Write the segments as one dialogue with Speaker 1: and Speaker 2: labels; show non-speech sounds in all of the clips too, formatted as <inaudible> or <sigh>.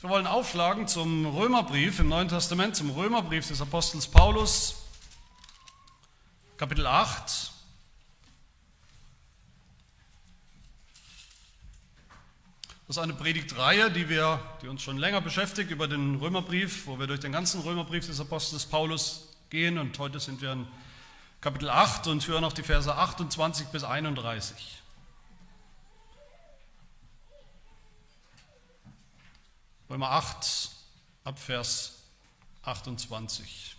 Speaker 1: Wir wollen aufschlagen zum Römerbrief im Neuen Testament, zum Römerbrief des Apostels Paulus, Kapitel 8. Das ist eine Predigtreihe, die, wir, die uns schon länger beschäftigt über den Römerbrief, wo wir durch den ganzen Römerbrief des Apostels Paulus gehen. Und heute sind wir in Kapitel 8 und hören auf die Verse 28 bis 31. Römer 8, Abvers 28.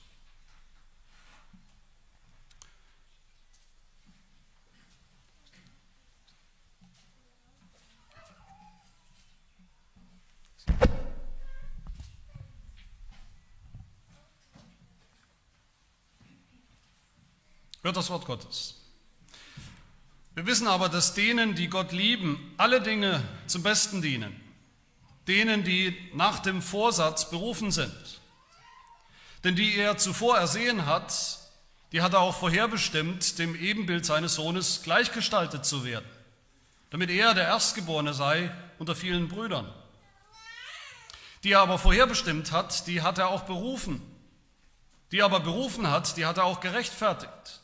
Speaker 1: Hört das Wort Gottes. Wir wissen aber, dass denen, die Gott lieben, alle Dinge zum Besten dienen denen, die nach dem Vorsatz berufen sind. Denn die er zuvor ersehen hat, die hat er auch vorherbestimmt, dem Ebenbild seines Sohnes gleichgestaltet zu werden, damit er der Erstgeborene sei unter vielen Brüdern. Die er aber vorherbestimmt hat, die hat er auch berufen. Die er aber berufen hat, die hat er auch gerechtfertigt.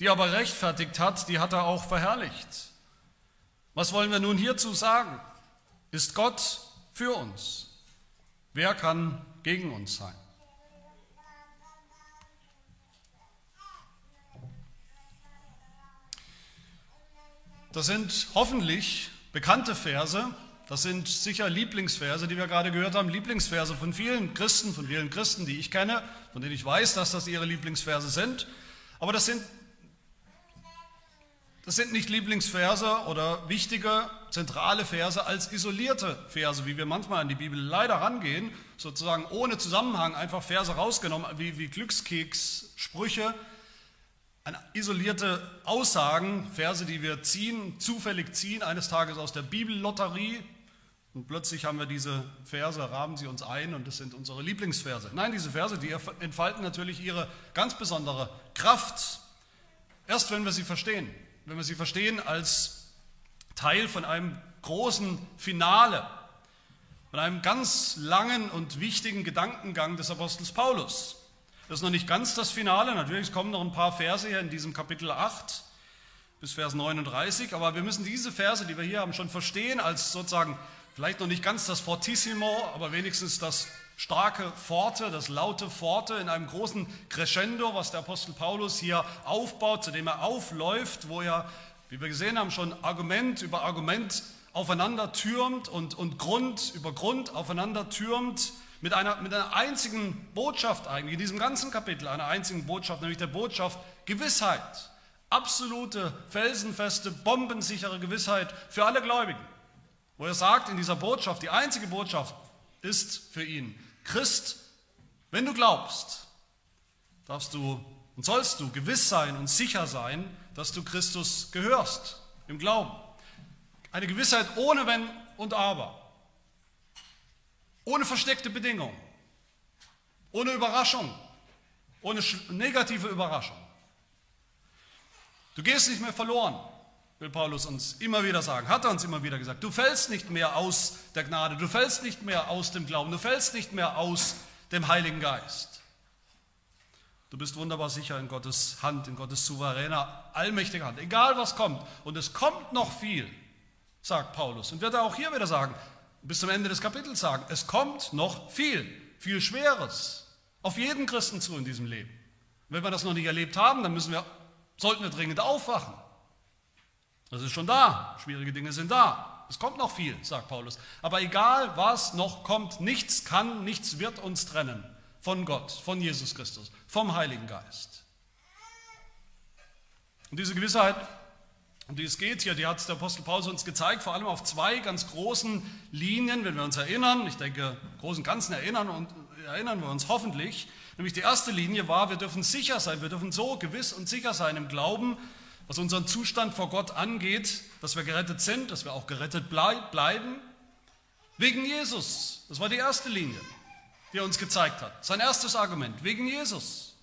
Speaker 1: Die er aber rechtfertigt hat, die hat er auch verherrlicht. Was wollen wir nun hierzu sagen? Ist Gott für uns. Wer kann gegen uns sein? Das sind hoffentlich bekannte Verse, das sind sicher Lieblingsverse, die wir gerade gehört haben, Lieblingsverse von vielen Christen, von vielen Christen, die ich kenne, von denen ich weiß, dass das ihre Lieblingsverse sind. Aber das sind das sind nicht Lieblingsverse oder wichtige zentrale Verse als isolierte Verse, wie wir manchmal an die Bibel leider rangehen, sozusagen ohne Zusammenhang einfach Verse rausgenommen, wie, wie Glückskeks, Sprüche, isolierte Aussagen, Verse, die wir ziehen, zufällig ziehen, eines Tages aus der Bibellotterie und plötzlich haben wir diese Verse, rahmen sie uns ein und das sind unsere Lieblingsverse. Nein, diese Verse, die entfalten natürlich ihre ganz besondere Kraft, erst wenn wir sie verstehen wenn wir sie verstehen als Teil von einem großen Finale, von einem ganz langen und wichtigen Gedankengang des Apostels Paulus. Das ist noch nicht ganz das Finale, natürlich kommen noch ein paar Verse hier in diesem Kapitel 8 bis Vers 39, aber wir müssen diese Verse, die wir hier haben, schon verstehen als sozusagen vielleicht noch nicht ganz das Fortissimo, aber wenigstens das starke Pforte, das laute Pforte in einem großen Crescendo, was der Apostel Paulus hier aufbaut, zu dem er aufläuft, wo er, wie wir gesehen haben, schon Argument über Argument aufeinander türmt und, und Grund über Grund aufeinander türmt, mit einer, mit einer einzigen Botschaft eigentlich, in diesem ganzen Kapitel, einer einzigen Botschaft, nämlich der Botschaft Gewissheit. Absolute, felsenfeste, bombensichere Gewissheit für alle Gläubigen. Wo er sagt in dieser Botschaft, die einzige Botschaft ist für ihn, Christ, wenn du glaubst, darfst du und sollst du gewiss sein und sicher sein, dass du Christus gehörst im Glauben. Eine Gewissheit ohne Wenn und Aber, ohne versteckte Bedingungen, ohne Überraschung, ohne negative Überraschung. Du gehst nicht mehr verloren, will Paulus uns immer wieder sagen, hat er uns immer wieder gesagt. Du fällst nicht mehr aus der Gnade, du fällst nicht mehr aus dem Glauben, du fällst nicht mehr aus dem Heiligen Geist. Du bist wunderbar sicher in Gottes Hand, in Gottes souveräner, allmächtiger Hand. Egal was kommt. Und es kommt noch viel, sagt Paulus. Und wird er auch hier wieder sagen, bis zum Ende des Kapitels sagen, es kommt noch viel, viel Schweres auf jeden Christen zu in diesem Leben. Und wenn wir das noch nicht erlebt haben, dann müssen wir, sollten wir dringend aufwachen. Das ist schon da. Schwierige Dinge sind da. Es kommt noch viel, sagt Paulus. Aber egal, was noch kommt, nichts kann, nichts wird uns trennen von Gott, von Jesus Christus, vom Heiligen Geist. Und diese Gewissheit, um die es geht hier, die hat der Apostel Paulus uns gezeigt, vor allem auf zwei ganz großen Linien, wenn wir uns erinnern. Ich denke, großen Ganzen erinnern, und, erinnern wir uns hoffentlich. Nämlich die erste Linie war, wir dürfen sicher sein, wir dürfen so gewiss und sicher sein im Glauben, was unseren Zustand vor Gott angeht, dass wir gerettet sind, dass wir auch gerettet bleiben, wegen Jesus. Das war die erste Linie, die er uns gezeigt hat. Sein erstes Argument, wegen Jesus.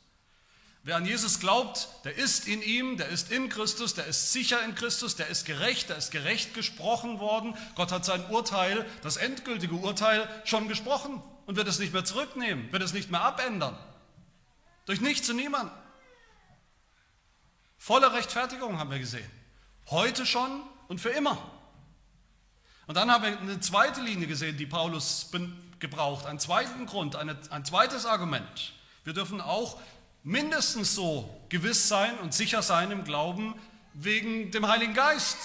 Speaker 1: Wer an Jesus glaubt, der ist in ihm, der ist in Christus, der ist sicher in Christus, der ist gerecht, der ist gerecht gesprochen worden. Gott hat sein Urteil, das endgültige Urteil, schon gesprochen und wird es nicht mehr zurücknehmen, wird es nicht mehr abändern. Durch nichts und niemand. Volle Rechtfertigung haben wir gesehen. Heute schon und für immer. Und dann haben wir eine zweite Linie gesehen, die Paulus gebraucht, einen zweiten Grund, eine, ein zweites Argument. Wir dürfen auch mindestens so gewiss sein und sicher sein im Glauben wegen dem Heiligen Geist,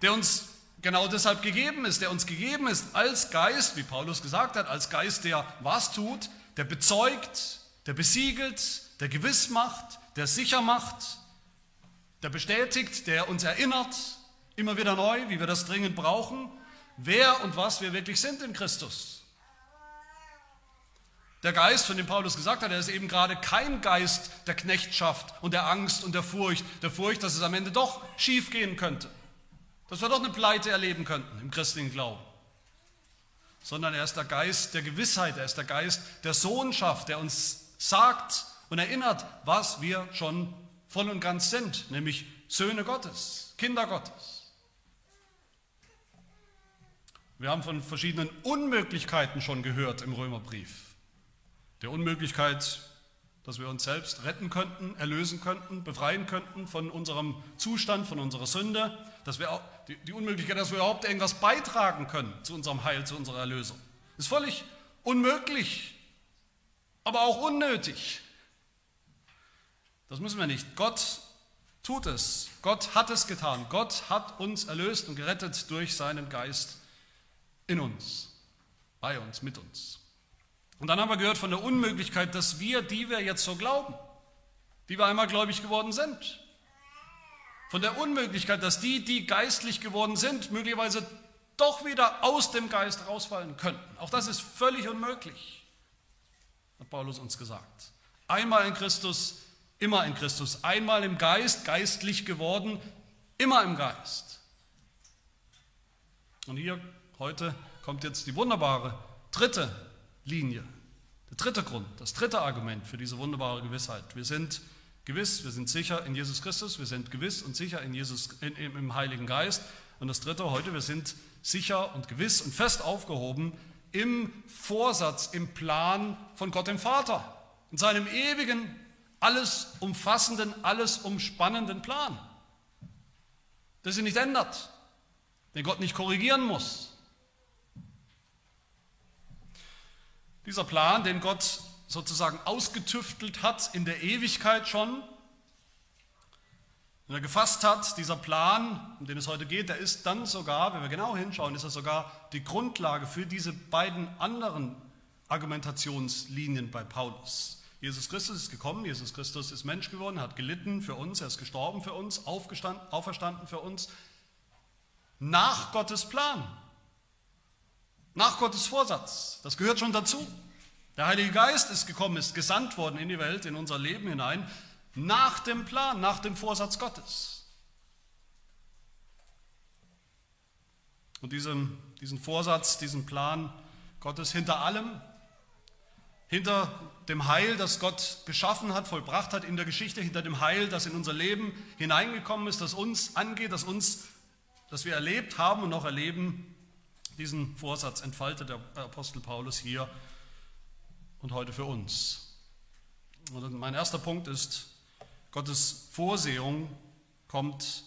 Speaker 1: der uns genau deshalb gegeben ist, der uns gegeben ist als Geist, wie Paulus gesagt hat, als Geist, der was tut, der bezeugt, der besiegelt, der gewiss macht, der sicher macht, der bestätigt, der uns erinnert, immer wieder neu, wie wir das dringend brauchen, wer und was wir wirklich sind in Christus. Der Geist, von dem Paulus gesagt hat, er ist eben gerade kein Geist der Knechtschaft und der Angst und der Furcht, der Furcht, dass es am Ende doch schief gehen könnte, dass wir doch eine Pleite erleben könnten im christlichen Glauben, sondern er ist der Geist der Gewissheit, er ist der Geist der Sohnschaft, der uns sagt und erinnert, was wir schon voll und ganz sind, nämlich Söhne Gottes, Kinder Gottes. Wir haben von verschiedenen Unmöglichkeiten schon gehört im Römerbrief der Unmöglichkeit, dass wir uns selbst retten könnten, erlösen könnten, befreien könnten von unserem Zustand, von unserer Sünde, dass wir auch, die, die Unmöglichkeit, dass wir überhaupt irgendwas beitragen können zu unserem Heil, zu unserer Erlösung. Ist völlig unmöglich, aber auch unnötig. Das müssen wir nicht. Gott tut es. Gott hat es getan. Gott hat uns erlöst und gerettet durch seinen Geist in uns, bei uns, mit uns. Und dann haben wir gehört von der Unmöglichkeit, dass wir, die wir jetzt so glauben, die wir einmal gläubig geworden sind, von der Unmöglichkeit, dass die, die geistlich geworden sind, möglicherweise doch wieder aus dem Geist rausfallen könnten. Auch das ist völlig unmöglich, hat Paulus uns gesagt. Einmal in Christus, immer in Christus. Einmal im Geist, geistlich geworden, immer im Geist. Und hier heute kommt jetzt die wunderbare dritte Linie. Der dritte Grund, das dritte Argument für diese wunderbare Gewissheit. Wir sind gewiss, wir sind sicher in Jesus Christus, wir sind gewiss und sicher in Jesus, in, im Heiligen Geist. Und das dritte heute, wir sind sicher und gewiss und fest aufgehoben im Vorsatz, im Plan von Gott dem Vater, in seinem ewigen, alles umfassenden, alles umspannenden Plan, der sich nicht ändert, den Gott nicht korrigieren muss, Dieser Plan, den Gott sozusagen ausgetüftelt hat in der Ewigkeit schon, den er gefasst hat, dieser Plan, um den es heute geht, der ist dann sogar, wenn wir genau hinschauen, ist er sogar die Grundlage für diese beiden anderen Argumentationslinien bei Paulus. Jesus Christus ist gekommen, Jesus Christus ist Mensch geworden, hat gelitten für uns, er ist gestorben für uns, auferstanden für uns, nach Gottes Plan. Nach Gottes Vorsatz. Das gehört schon dazu. Der Heilige Geist ist gekommen, ist gesandt worden in die Welt, in unser Leben hinein, nach dem Plan, nach dem Vorsatz Gottes. Und diesen, diesen Vorsatz, diesen Plan Gottes hinter allem, hinter dem Heil, das Gott geschaffen hat, vollbracht hat in der Geschichte, hinter dem Heil, das in unser Leben hineingekommen ist, das uns angeht, das uns, das wir erlebt haben und noch erleben, diesen Vorsatz entfaltet der Apostel Paulus hier und heute für uns. Und mein erster Punkt ist, Gottes Vorsehung kommt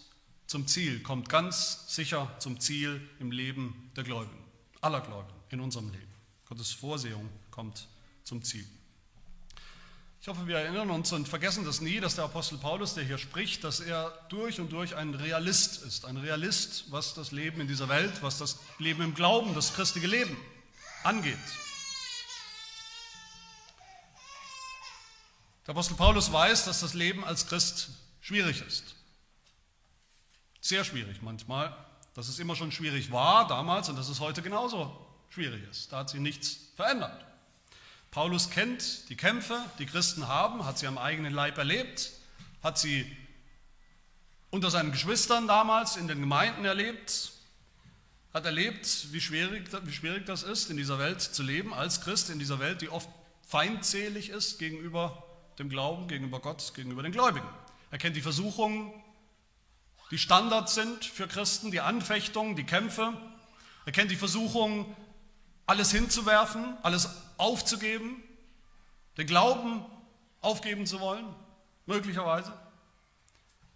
Speaker 1: zum Ziel, kommt ganz sicher zum Ziel im Leben der Gläubigen, aller Gläubigen in unserem Leben. Gottes Vorsehung kommt zum Ziel. Ich hoffe, wir erinnern uns und vergessen das nie, dass der Apostel Paulus, der hier spricht, dass er durch und durch ein Realist ist. Ein Realist, was das Leben in dieser Welt, was das Leben im Glauben, das christliche Leben angeht. Der Apostel Paulus weiß, dass das Leben als Christ schwierig ist. Sehr schwierig manchmal. Dass es immer schon schwierig war damals und dass es heute genauso schwierig ist. Da hat sich nichts verändert. Paulus kennt die Kämpfe, die Christen haben, hat sie am eigenen Leib erlebt, hat sie unter seinen Geschwistern damals in den Gemeinden erlebt, hat erlebt, wie schwierig, wie schwierig das ist, in dieser Welt zu leben, als Christ, in dieser Welt, die oft feindselig ist gegenüber dem Glauben, gegenüber Gott, gegenüber den Gläubigen. Er kennt die Versuchungen, die Standards sind für Christen, die Anfechtungen, die Kämpfe. Er kennt die Versuchungen, alles hinzuwerfen, alles aufzugeben, den Glauben aufgeben zu wollen, möglicherweise.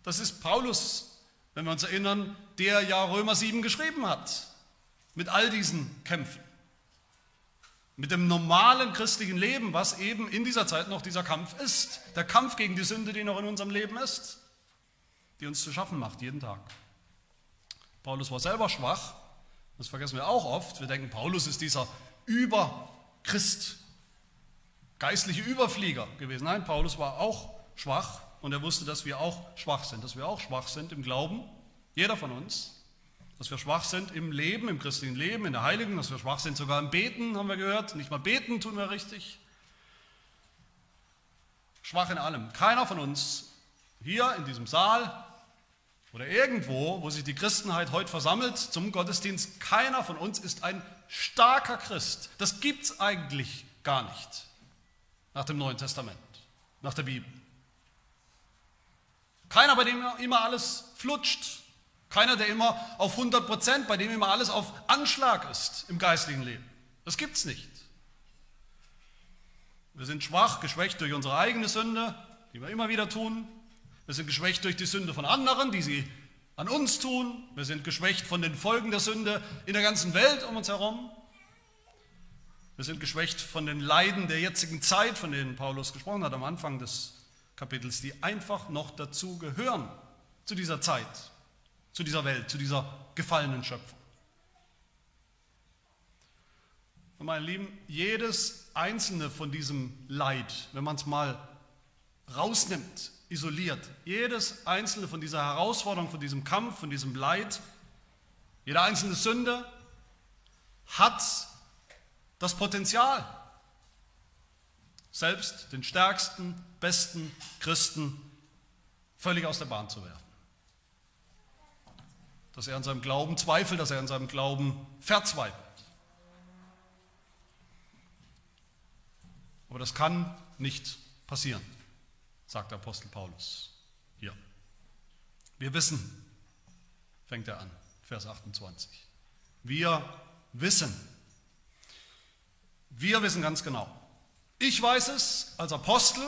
Speaker 1: Das ist Paulus, wenn wir uns erinnern, der ja Römer 7 geschrieben hat, mit all diesen Kämpfen. Mit dem normalen christlichen Leben, was eben in dieser Zeit noch dieser Kampf ist. Der Kampf gegen die Sünde, die noch in unserem Leben ist, die uns zu schaffen macht, jeden Tag. Paulus war selber schwach, das vergessen wir auch oft. Wir denken, Paulus ist dieser Überchrist, geistliche Überflieger gewesen. Nein, Paulus war auch schwach und er wusste, dass wir auch schwach sind, dass wir auch schwach sind im Glauben, jeder von uns dass wir schwach sind im Leben, im christlichen Leben, in der Heiligen, dass wir schwach sind sogar im Beten, haben wir gehört. Nicht mal beten tun wir richtig. Schwach in allem. Keiner von uns hier in diesem Saal oder irgendwo, wo sich die Christenheit heute versammelt zum Gottesdienst, keiner von uns ist ein starker Christ. Das gibt es eigentlich gar nicht nach dem Neuen Testament, nach der Bibel. Keiner, bei dem immer alles flutscht, keiner, der immer auf 100 Prozent, bei dem immer alles auf Anschlag ist im geistlichen Leben. Das gibt es nicht. Wir sind schwach, geschwächt durch unsere eigene Sünde, die wir immer wieder tun. Wir sind geschwächt durch die Sünde von anderen, die sie an uns tun. Wir sind geschwächt von den Folgen der Sünde in der ganzen Welt um uns herum. Wir sind geschwächt von den Leiden der jetzigen Zeit, von denen Paulus gesprochen hat am Anfang des Kapitels, die einfach noch dazu gehören, zu dieser Zeit zu dieser Welt, zu dieser gefallenen Schöpfung. Und meine Lieben, jedes einzelne von diesem Leid, wenn man es mal rausnimmt, isoliert, jedes einzelne von dieser Herausforderung, von diesem Kampf, von diesem Leid, jede einzelne Sünde hat das Potenzial, selbst den stärksten, besten Christen völlig aus der Bahn zu werfen. Dass er an seinem Glauben zweifelt, dass er an seinem Glauben verzweifelt. Aber das kann nicht passieren, sagt der Apostel Paulus hier. Wir wissen, fängt er an, Vers 28. Wir wissen. Wir wissen ganz genau. Ich weiß es als Apostel,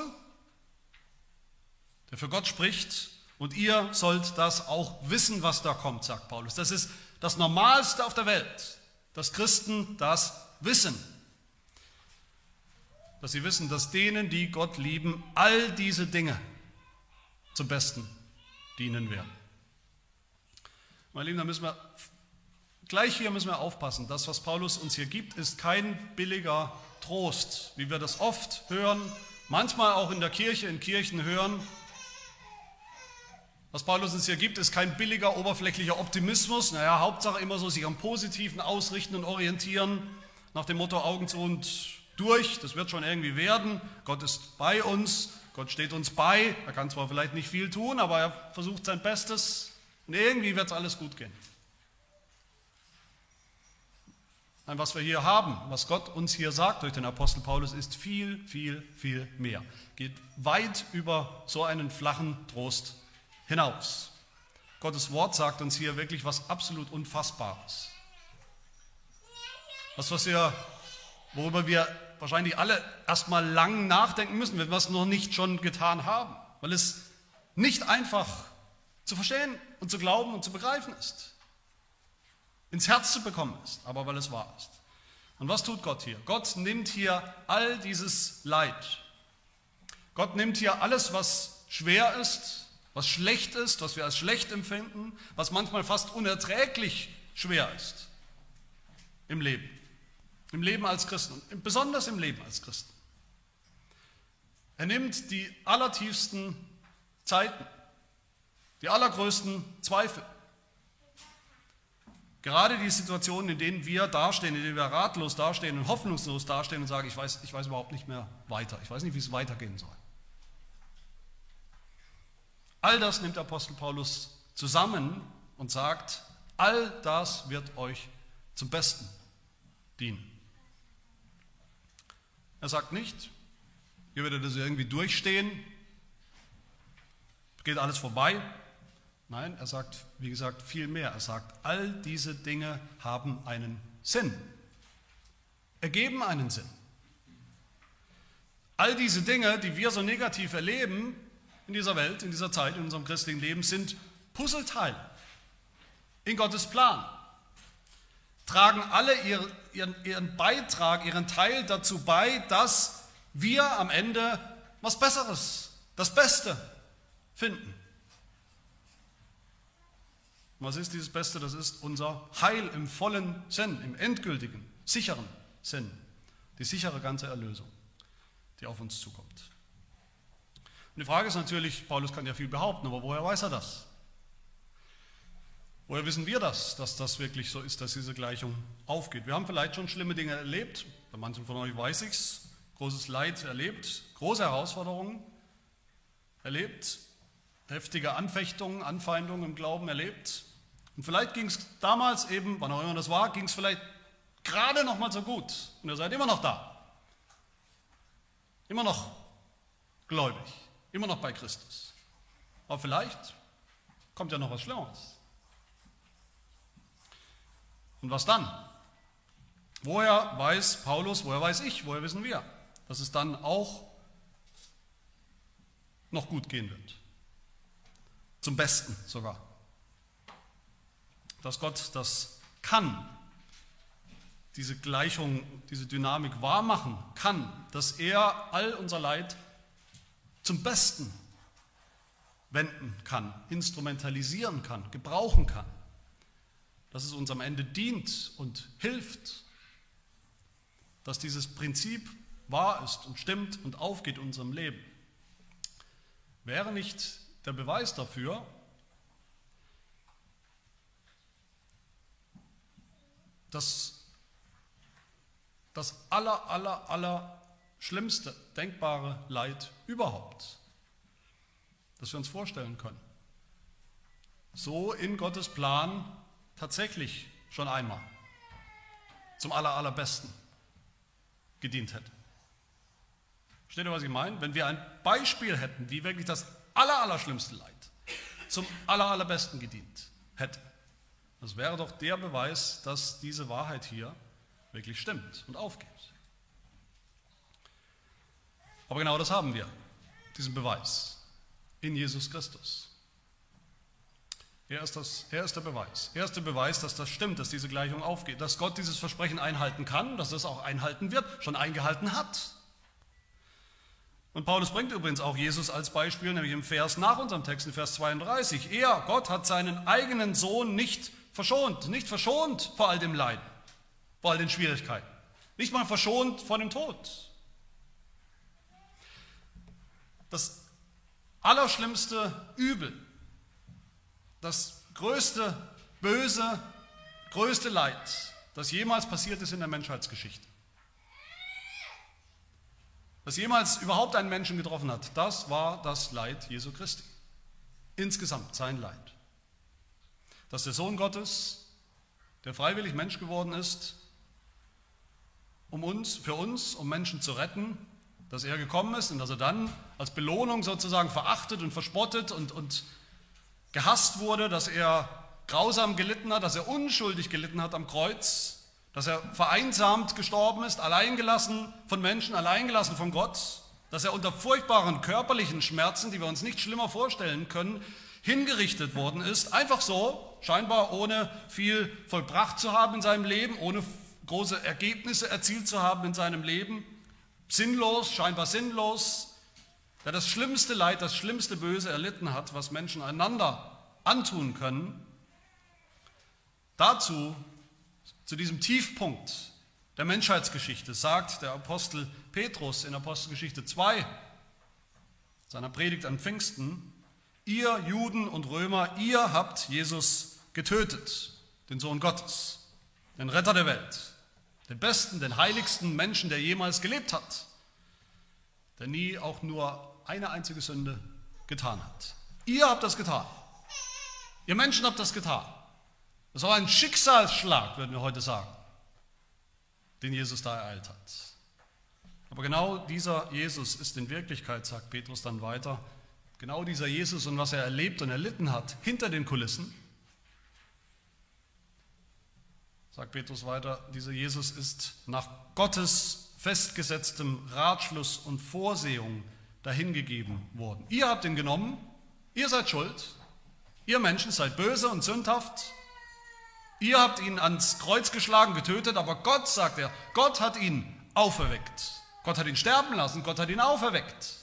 Speaker 1: der für Gott spricht, und ihr sollt das auch wissen, was da kommt, sagt Paulus. Das ist das Normalste auf der Welt, dass Christen das wissen. Dass sie wissen, dass denen, die Gott lieben, all diese Dinge zum Besten dienen werden. Meine Lieben, da müssen wir, gleich hier müssen wir aufpassen. Das, was Paulus uns hier gibt, ist kein billiger Trost, wie wir das oft hören, manchmal auch in der Kirche, in Kirchen hören. Was Paulus uns hier gibt, ist kein billiger, oberflächlicher Optimismus. Naja, Hauptsache immer so sich am Positiven ausrichten und orientieren, nach dem Motto Augen zu und durch, das wird schon irgendwie werden. Gott ist bei uns, Gott steht uns bei. Er kann zwar vielleicht nicht viel tun, aber er versucht sein Bestes und irgendwie wird es alles gut gehen. Nein, was wir hier haben, was Gott uns hier sagt durch den Apostel Paulus, ist viel, viel, viel mehr. Geht weit über so einen flachen Trost hinaus. Gottes Wort sagt uns hier wirklich was absolut Unfassbares. Was, was wir, worüber wir wahrscheinlich alle erstmal lang nachdenken müssen, wenn wir es noch nicht schon getan haben, weil es nicht einfach zu verstehen und zu glauben und zu begreifen ist, ins Herz zu bekommen ist, aber weil es wahr ist. Und was tut Gott hier? Gott nimmt hier all dieses Leid. Gott nimmt hier alles, was schwer ist, was schlecht ist, was wir als schlecht empfinden, was manchmal fast unerträglich schwer ist im Leben. Im Leben als Christen und besonders im Leben als Christen. Er nimmt die allertiefsten Zeiten, die allergrößten Zweifel. Gerade die Situationen, in denen wir dastehen, in denen wir ratlos dastehen und hoffnungslos dastehen und sagen, ich weiß, ich weiß überhaupt nicht mehr weiter, ich weiß nicht, wie es weitergehen soll. All das nimmt Apostel Paulus zusammen und sagt, all das wird euch zum Besten dienen. Er sagt nicht, ihr werdet das irgendwie durchstehen, geht alles vorbei. Nein, er sagt, wie gesagt, viel mehr. Er sagt, all diese Dinge haben einen Sinn, ergeben einen Sinn. All diese Dinge, die wir so negativ erleben in dieser Welt, in dieser Zeit, in unserem christlichen Leben, sind Puzzleteile in Gottes Plan. Tragen alle ihren, ihren Beitrag, ihren Teil dazu bei, dass wir am Ende was Besseres, das Beste finden. Was ist dieses Beste? Das ist unser Heil im vollen Sinn, im endgültigen, sicheren Sinn. Die sichere ganze Erlösung die auf uns zukommt. Und die Frage ist natürlich, Paulus kann ja viel behaupten, aber woher weiß er das? Woher wissen wir das, dass das wirklich so ist, dass diese Gleichung aufgeht? Wir haben vielleicht schon schlimme Dinge erlebt, bei manchen von euch weiß ich es, großes Leid erlebt, große Herausforderungen erlebt, heftige Anfechtungen, Anfeindungen im Glauben erlebt. Und vielleicht ging es damals eben, wann auch immer das war, ging es vielleicht gerade noch mal so gut und ihr seid immer noch da. Immer noch gläubig, immer noch bei Christus. Aber vielleicht kommt ja noch was Schlimmeres. Und was dann? Woher weiß Paulus, woher weiß ich, woher wissen wir, dass es dann auch noch gut gehen wird? Zum Besten sogar. Dass Gott das kann, diese Gleichung, diese Dynamik wahrmachen kann, dass er all unser Leid zum Besten wenden kann, instrumentalisieren kann, gebrauchen kann, dass es uns am Ende dient und hilft, dass dieses Prinzip wahr ist und stimmt und aufgeht in unserem Leben. Wäre nicht der Beweis dafür, dass das aller, aller, aller schlimmste denkbare Leid überhaupt, das wir uns vorstellen können. So in Gottes Plan tatsächlich schon einmal zum aller, allerbesten gedient hätte. Versteht ihr, was ich meine? Wenn wir ein Beispiel hätten, wie wirklich das aller, allerschlimmste Leid zum aller, allerbesten gedient hätte, das wäre doch der Beweis, dass diese Wahrheit hier wirklich stimmt und aufgeht. Aber genau das haben wir, diesen Beweis in Jesus Christus. Er ist, das, er ist der Beweis. Er ist der Beweis, dass das stimmt, dass diese Gleichung aufgeht, dass Gott dieses Versprechen einhalten kann, dass es auch einhalten wird, schon eingehalten hat. Und Paulus bringt übrigens auch Jesus als Beispiel, nämlich im Vers nach unserem Text, in Vers 32. Er, Gott, hat seinen eigenen Sohn nicht verschont, nicht verschont vor all dem Leiden vor all den Schwierigkeiten. Nicht mal verschont vor dem Tod. Das allerschlimmste Übel, das größte Böse, größte Leid, das jemals passiert ist in der Menschheitsgeschichte, das jemals überhaupt einen Menschen getroffen hat, das war das Leid Jesu Christi. Insgesamt sein Leid. Dass der Sohn Gottes, der freiwillig Mensch geworden ist, um uns, für uns, um Menschen zu retten, dass er gekommen ist und dass er dann als Belohnung sozusagen verachtet und verspottet und, und gehasst wurde, dass er grausam gelitten hat, dass er unschuldig gelitten hat am Kreuz, dass er vereinsamt gestorben ist, alleingelassen von Menschen, alleingelassen von Gott, dass er unter furchtbaren körperlichen Schmerzen, die wir uns nicht schlimmer vorstellen können, hingerichtet worden ist, einfach so, scheinbar ohne viel vollbracht zu haben in seinem Leben, ohne große Ergebnisse erzielt zu haben in seinem Leben, sinnlos, scheinbar sinnlos, der das schlimmste Leid, das schlimmste Böse erlitten hat, was Menschen einander antun können, dazu, zu diesem Tiefpunkt der Menschheitsgeschichte, sagt der Apostel Petrus in Apostelgeschichte 2, seiner Predigt an Pfingsten, ihr Juden und Römer, ihr habt Jesus getötet, den Sohn Gottes, den Retter der Welt den besten, den heiligsten Menschen, der jemals gelebt hat, der nie auch nur eine einzige Sünde getan hat. Ihr habt das getan. Ihr Menschen habt das getan. Das war ein Schicksalsschlag, würden wir heute sagen, den Jesus da ereilt hat. Aber genau dieser Jesus ist in Wirklichkeit, sagt Petrus dann weiter, genau dieser Jesus und was er erlebt und erlitten hat hinter den Kulissen, sagt Petrus weiter, dieser Jesus ist nach Gottes festgesetztem Ratschluss und Vorsehung dahingegeben worden. Ihr habt ihn genommen, ihr seid schuld, ihr Menschen seid böse und sündhaft, ihr habt ihn ans Kreuz geschlagen, getötet, aber Gott, sagt er, Gott hat ihn auferweckt. Gott hat ihn sterben lassen, Gott hat ihn auferweckt.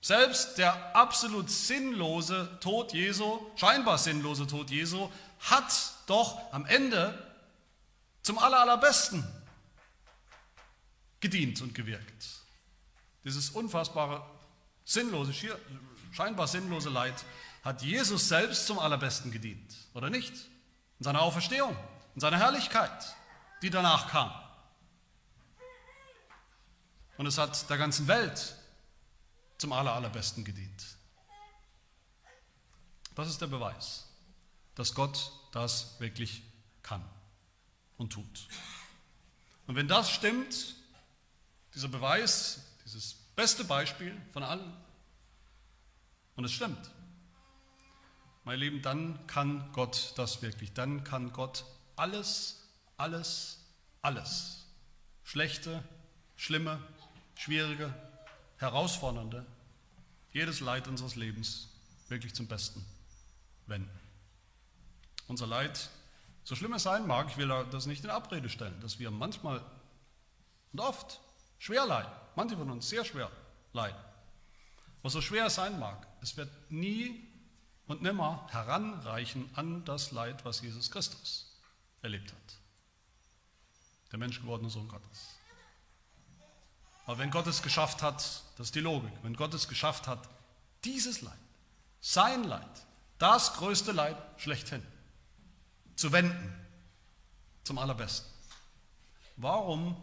Speaker 1: Selbst der absolut sinnlose Tod Jesu, scheinbar sinnlose Tod Jesu, hat doch am Ende zum allerbesten gedient und gewirkt. Dieses unfassbare, sinnlose, scheinbar sinnlose Leid hat Jesus selbst zum allerbesten gedient, oder nicht? In seiner Auferstehung, in seiner Herrlichkeit, die danach kam. Und es hat der ganzen Welt zum allerbesten gedient. Das ist der Beweis, dass Gott das wirklich kann und tut. Und wenn das stimmt, dieser Beweis, dieses beste Beispiel von allen, und es stimmt, mein Lieben, dann kann Gott das wirklich, dann kann Gott alles, alles, alles, schlechte, schlimme, schwierige, herausfordernde, jedes Leid unseres Lebens wirklich zum Besten wenden. Unser Leid so schlimm es sein mag, ich will das nicht in Abrede stellen, dass wir manchmal und oft schwer leiden, manche von uns sehr schwer leiden. Was so schwer sein mag, es wird nie und nimmer heranreichen an das Leid, was Jesus Christus erlebt hat. Der menschgewordene Sohn Gottes. Aber wenn Gott es geschafft hat, das ist die Logik, wenn Gott es geschafft hat, dieses Leid, sein Leid, das größte Leid schlechthin, zu wenden zum allerbesten. Warum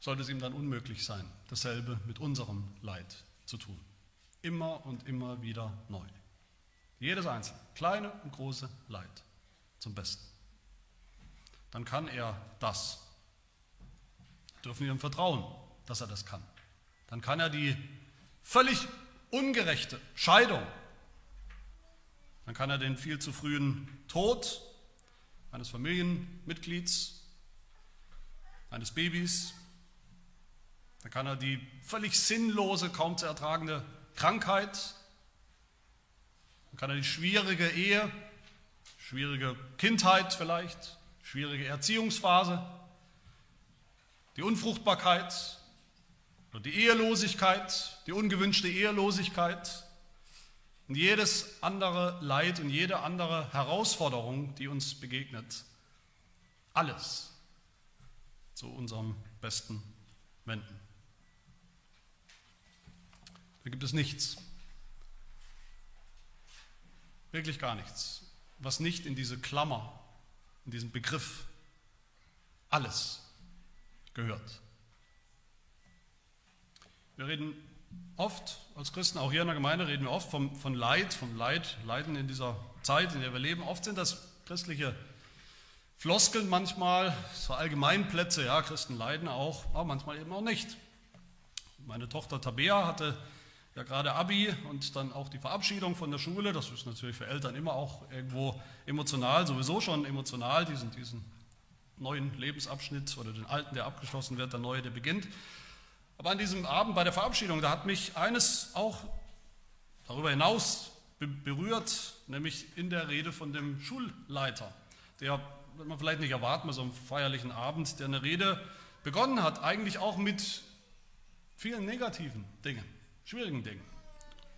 Speaker 1: sollte es ihm dann unmöglich sein, dasselbe mit unserem Leid zu tun? Immer und immer wieder neu. Jedes einzelne, kleine und große Leid zum Besten. Dann kann er das. Dürfen wir ihm vertrauen, dass er das kann. Dann kann er die völlig ungerechte Scheidung dann kann er den viel zu frühen Tod eines Familienmitglieds, eines Babys, dann kann er die völlig sinnlose, kaum zu ertragende Krankheit, dann kann er die schwierige Ehe, schwierige Kindheit vielleicht, schwierige Erziehungsphase, die Unfruchtbarkeit oder die Ehelosigkeit, die ungewünschte Ehelosigkeit, und jedes andere Leid und jede andere Herausforderung, die uns begegnet, alles zu unserem Besten wenden. Gibt es nichts, wirklich gar nichts, was nicht in diese Klammer, in diesen Begriff alles gehört. Wir reden oft als Christen, auch hier in der Gemeinde, reden wir oft vom, von Leid, vom Leid, Leiden in dieser Zeit, in der wir leben. Oft sind das christliche Floskeln manchmal, so Allgemeinplätze, ja, Christen leiden auch, aber manchmal eben auch nicht. Meine Tochter Tabea hatte ja gerade Abi und dann auch die Verabschiedung von der Schule. Das ist natürlich für Eltern immer auch irgendwo emotional, sowieso schon emotional, diesen, diesen neuen Lebensabschnitt oder den alten, der abgeschlossen wird, der neue, der beginnt. Aber an diesem Abend bei der Verabschiedung, da hat mich eines auch darüber hinaus berührt, nämlich in der Rede von dem Schulleiter, der, wird man vielleicht nicht erwarten bei so einem feierlichen Abend, der eine Rede begonnen hat, eigentlich auch mit vielen negativen Dingen, schwierigen Dingen.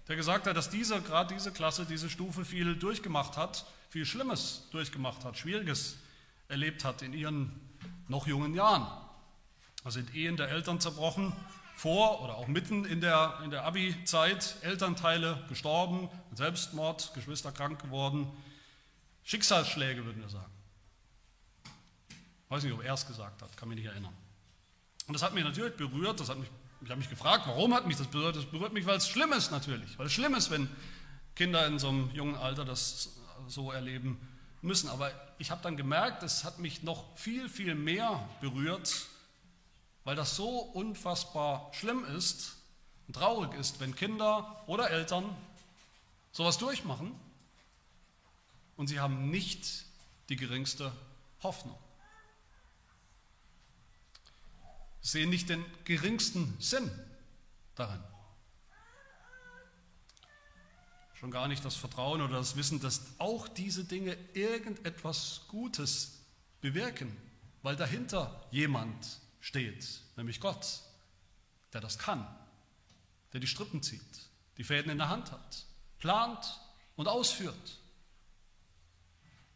Speaker 1: Der gesagt hat, dass diese, gerade diese Klasse, diese Stufe viel durchgemacht hat, viel Schlimmes durchgemacht hat, Schwieriges erlebt hat in ihren noch jungen Jahren. Da sind Ehen der Eltern zerbrochen, vor oder auch mitten in der, in der Abi-Zeit, Elternteile gestorben, Selbstmord, Geschwister krank geworden. Schicksalsschläge, würden wir sagen. Ich weiß nicht, ob er es gesagt hat, kann mich nicht erinnern. Und das hat mich natürlich berührt, das hat mich, ich habe mich gefragt, warum hat mich das berührt? Das berührt mich, weil es schlimm ist natürlich, weil es schlimm ist, wenn Kinder in so einem jungen Alter das so erleben müssen. Aber ich habe dann gemerkt, es hat mich noch viel, viel mehr berührt, weil das so unfassbar schlimm ist und traurig ist, wenn Kinder oder Eltern sowas durchmachen und sie haben nicht die geringste Hoffnung. Sie sehen nicht den geringsten Sinn darin. Schon gar nicht das Vertrauen oder das Wissen, dass auch diese Dinge irgendetwas Gutes bewirken, weil dahinter jemand steht, nämlich Gott, der das kann, der die Strippen zieht, die Fäden in der Hand hat, plant und ausführt.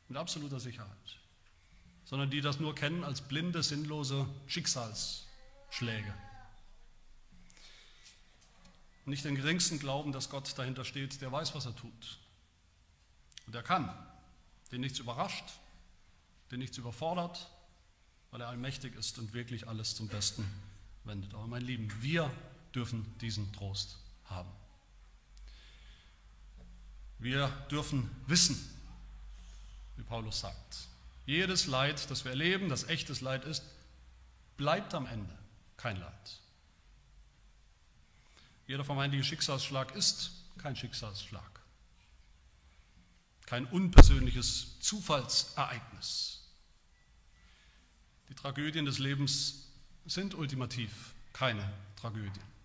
Speaker 1: Mit absoluter Sicherheit. Sondern die das nur kennen als blinde, sinnlose Schicksalsschläge nicht den geringsten Glauben, dass Gott dahinter steht, der weiß, was er tut. Und er kann, den nichts überrascht, den nichts überfordert, weil er allmächtig ist und wirklich alles zum Besten wendet. Aber mein Lieben, wir dürfen diesen Trost haben. Wir dürfen wissen, wie Paulus sagt, jedes Leid, das wir erleben, das echtes Leid ist, bleibt am Ende kein Leid. Jeder vermeintliche Schicksalsschlag ist kein Schicksalsschlag, kein unpersönliches Zufallsereignis. Die Tragödien des Lebens sind ultimativ keine Tragödien.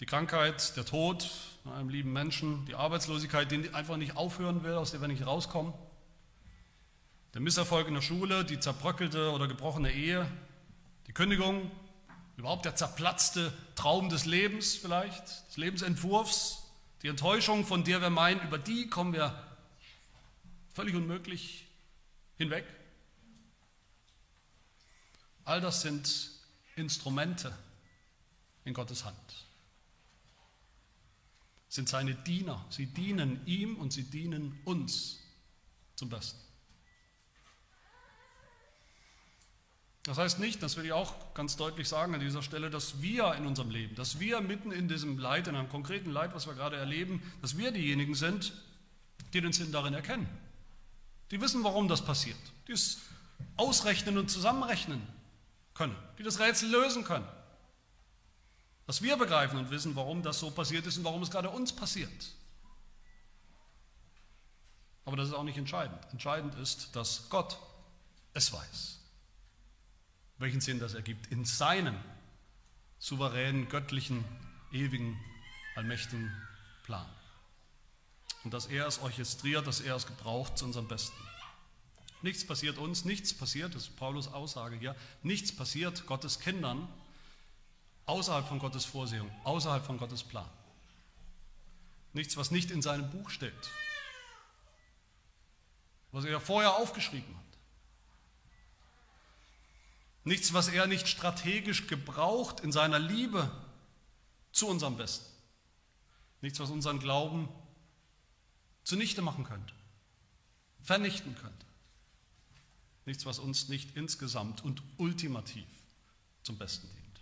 Speaker 1: Die Krankheit, der Tod einem lieben Menschen, die Arbeitslosigkeit, die einfach nicht aufhören will, aus der wir nicht rauskommen, der Misserfolg in der Schule, die zerbröckelte oder gebrochene Ehe, die Kündigung Überhaupt der zerplatzte Traum des Lebens vielleicht, des Lebensentwurfs, die Enttäuschung, von der wir meinen, über die kommen wir völlig unmöglich hinweg. All das sind Instrumente in Gottes Hand, sind seine Diener. Sie dienen ihm und sie dienen uns zum Besten. Das heißt nicht, das will ich auch ganz deutlich sagen an dieser Stelle, dass wir in unserem Leben, dass wir mitten in diesem Leid, in einem konkreten Leid, was wir gerade erleben, dass wir diejenigen sind, die den Sinn darin erkennen. Die wissen, warum das passiert, die es ausrechnen und zusammenrechnen können, die das Rätsel lösen können. Dass wir begreifen und wissen, warum das so passiert ist und warum es gerade uns passiert. Aber das ist auch nicht entscheidend. Entscheidend ist, dass Gott es weiß welchen Sinn das ergibt, in seinen souveränen, göttlichen, ewigen, allmächtigen Plan. Und dass er es orchestriert, dass er es gebraucht zu unserem Besten. Nichts passiert uns, nichts passiert, das ist Paulus Aussage hier, nichts passiert Gottes Kindern außerhalb von Gottes Vorsehung, außerhalb von Gottes Plan. Nichts, was nicht in seinem Buch steht, was er vorher aufgeschrieben hat. Nichts, was er nicht strategisch gebraucht in seiner Liebe zu unserem Besten. Nichts, was unseren Glauben zunichte machen könnte, vernichten könnte. Nichts, was uns nicht insgesamt und ultimativ zum Besten dient.